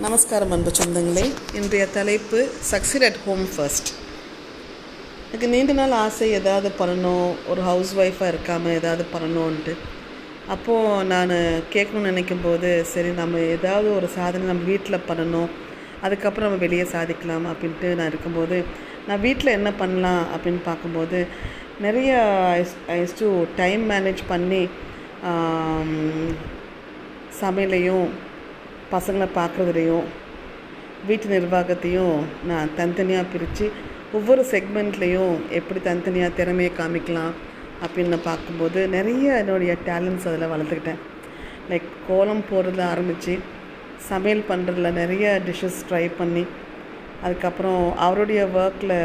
நமஸ்காரம் அன்பு சொந்தங்களே. இன்றைய தலைப்பு சக்சீட் அட் ஹோம் ஃபர்ஸ்ட் எனக்கு நீண்ட நாள் ஆசை ஏதாவது பண்ணணும் ஒரு ஹவுஸ் ஒய்ஃபாக இருக்காமல் ஏதாவது பண்ணணுன்ட்டு அப்போது நான் கேட்கணும்னு நினைக்கும் போது சரி நம்ம ஏதாவது ஒரு சாதனை நம்ம வீட்டில் பண்ணணும் அதுக்கப்புறம் நம்ம வெளியே சாதிக்கலாம் அப்படின்ட்டு நான் இருக்கும்போது நான் வீட்டில் என்ன பண்ணலாம் அப்படின்னு பார்க்கும்போது நிறைய ஐஸ் டு டைம் மேனேஜ் பண்ணி சமையலையும் பசங்களை பார்க்குறதுலையும் வீட்டு நிர்வாகத்தையும் நான் தனித்தனியாக பிரித்து ஒவ்வொரு செக்மெண்ட்லேயும் எப்படி தனித்தனியாக திறமையை காமிக்கலாம் அப்படின்னு நான் பார்க்கும்போது நிறைய என்னுடைய டேலண்ட்ஸ் அதில் வளர்த்துக்கிட்டேன். லைக் கோலம் போடுறதுல ஆரம்பித்து சமையல் பண்ணுறதுல நிறைய டிஷ்ஷஸ் ட்ரை பண்ணி அதுக்கப்புறம் அவருடைய ஒர்க்கில்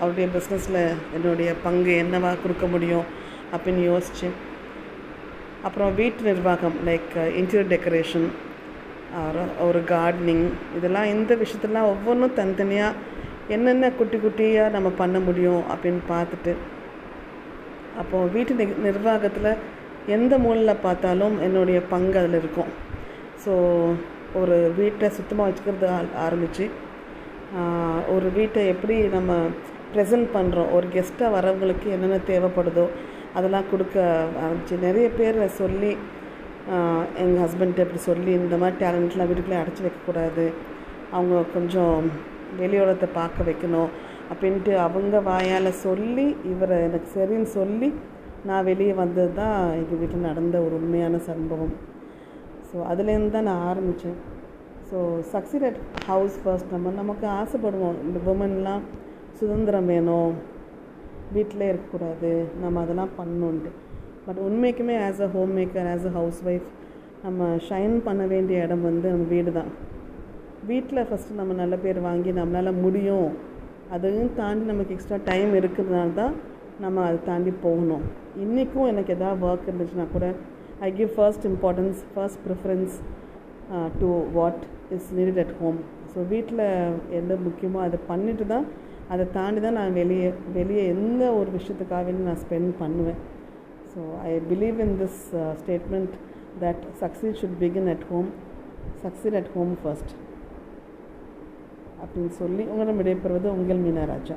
அவருடைய பிஸ்னஸில் என்னுடைய பங்கு என்னவா கொடுக்க முடியும் அப்படின்னு யோசித்து அப்புறம் வீட்டு நிர்வாகம் லைக் இன்டீரியர் டெக்கரேஷன் ஒரு கார்டனிங் இதெல்லாம் இந்த விஷயத்தெல்லாம் ஒவ்வொன்றும் தனித்தனியாக என்னென்ன குட்டி குட்டியாக நம்ம பண்ண முடியும் அப்படின்னு பார்த்துட்டு அப்போது வீட்டு நி நிர்வாகத்தில் எந்த மூலையில் பார்த்தாலும் என்னுடைய பங்கு அதில் இருக்கும். ஸோ ஒரு வீட்டை சுத்தமாக வச்சுக்கிறது ஆ- ஆரம்பித்து ஒரு வீட்டை எப்படி நம்ம ப்ரெசென்ட் பண்ணுறோம் ஒரு கெஸ்ட்டாக வரவங்களுக்கு என்னென்ன தேவைப்படுதோ அதெல்லாம் கொடுக்க ஆரம்பிச்சு நிறைய பேர் சொல்லி எங்கள் ஹஸ்பண்ட்டு இப்படி சொல்லி இந்த மாதிரி டேலண்ட்லாம் வீட்டுக்குள்ளே அடைச்சி வைக்கக்கூடாது. அவங்க கொஞ்சம் வெளியுலகத்தை பார்க்க வைக்கணும் அப்படின்ட்டு அவங்க வாயால் சொல்லி இவரை எனக்கு சரின்னு சொல்லி நான் வெளியே வந்தது தான் எங்கள் வீட்டில் நடந்த ஒரு உண்மையான சம்பவம். ஸோ அதுலேருந்து தான் நான் ஆரம்பித்தேன் so succeed at house first நம்ம நமக்கு ஆசைப்படுவோம். இந்த உமன்லாம் சுதந்திரம் வேணும். வீட்டிலே இருக்கக்கூடாது. நம்ம அதெல்லாம் பண்ணணுன்ட்டு பட் உண்மைக்குமே as a homemaker as a housewife நம்ம ஷைன் பண்ண வேண்டிய இடம் வந்து நம்ம வீடு தான் வீட்டில் ஃபஸ்ட்டு நம்ம நல்ல பேர் வாங்கி நம்மளால் முடியும். அதையும் தாண்டி நமக்கு எக்ஸ்ட்ரா டைம் இருக்கிறதுனால தான் நம்ம அதை தாண்டி போகணும். இன்றைக்கும் எனக்கு எதாவது ஒர்க் இருந்துச்சுன்னா கூட I give first importance first preference to what is needed at home so வீட்டில் எந்த முக்கியமோ அதை பண்ணிட்டு தான் அதை தாண்டி தான் நான் வெளியே வெளியே எந்த ஒரு விஷயத்துக்காக நான் ஸ்பெண்ட் பண்ணுவேன். So I believe in this statement that succeed should begin at home succeed at home first அப்படின்னு சொல்லி உங்களிடம் விடைபெறுவது உங்கள் மீனராஜா.